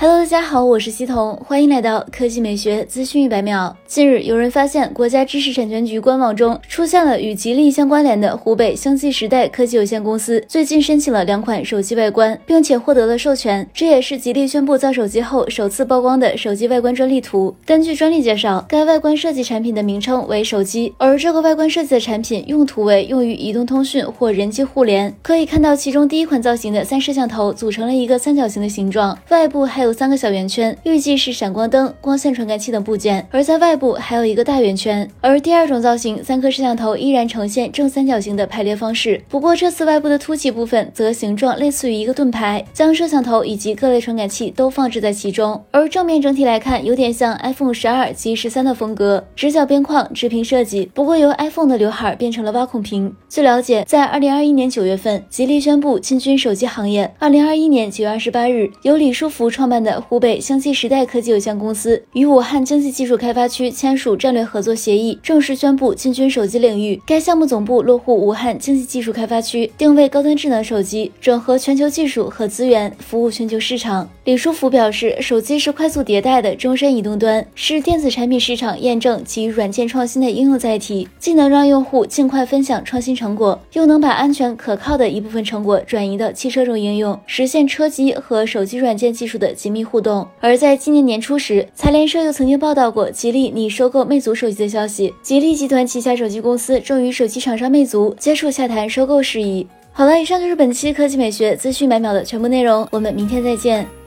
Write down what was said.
Hello，大家好，我是西彤，欢迎来到科技美学资讯一百秒。近日，有人发现国家知识产权局官网中出现了与吉利相关联的湖北星际时代科技有限公司最近申请了两款手机外观，并且获得了授权。这也是吉利宣布造手机后首次曝光的手机外观专利图。根据专利介绍，该外观设计产品的名称为手机，而这个外观设计的产品用途为用于移动通讯或人机互联。可以看到，其中第一款造型的三摄像头组成了一个三角形的形状，外部还有。有三个小圆圈，预计是闪光灯、光线传感器等部件，而在外部还有一个大圆圈。而第二种造型，三颗摄像头依然呈现正三角形的排列方式，不过这次外部的凸起部分则形状类似于一个盾牌，将摄像头以及各类传感器都放置在其中。而正面整体来看，有点像 iPhone 十二及十三的风格，直角边框、直屏设计。不过由 iPhone 的刘海变成了挖孔屏。据了解，在二零二一年九月份，吉利宣布进军手机行业。二零二一年九月二十八日，由李书福创办。的湖北星际时代科技有限公司与武汉经济技术开发区签署战略合作协议，正式宣布进军手机领域。该项目总部落户武汉经济技术开发区，定位高端智能手机，整合全球技术和资源，服务全球市场。李书福表示，手机是快速迭代的终身移动端，是电子产品市场验证及软件创新的应用载体，既能让用户尽快分享创新成果，又能把安全可靠的一部分成果转移到汽车中应用，实现车机和手机软件技术的。紧密互动。而在今年年初时，财联社又曾经报道过吉利拟收购魅族手机的消息。吉利集团旗下手机公司正与手机厂商魅族接触洽谈收购事宜。好了，以上就是本期科技美学资讯百秒的全部内容，我们明天再见。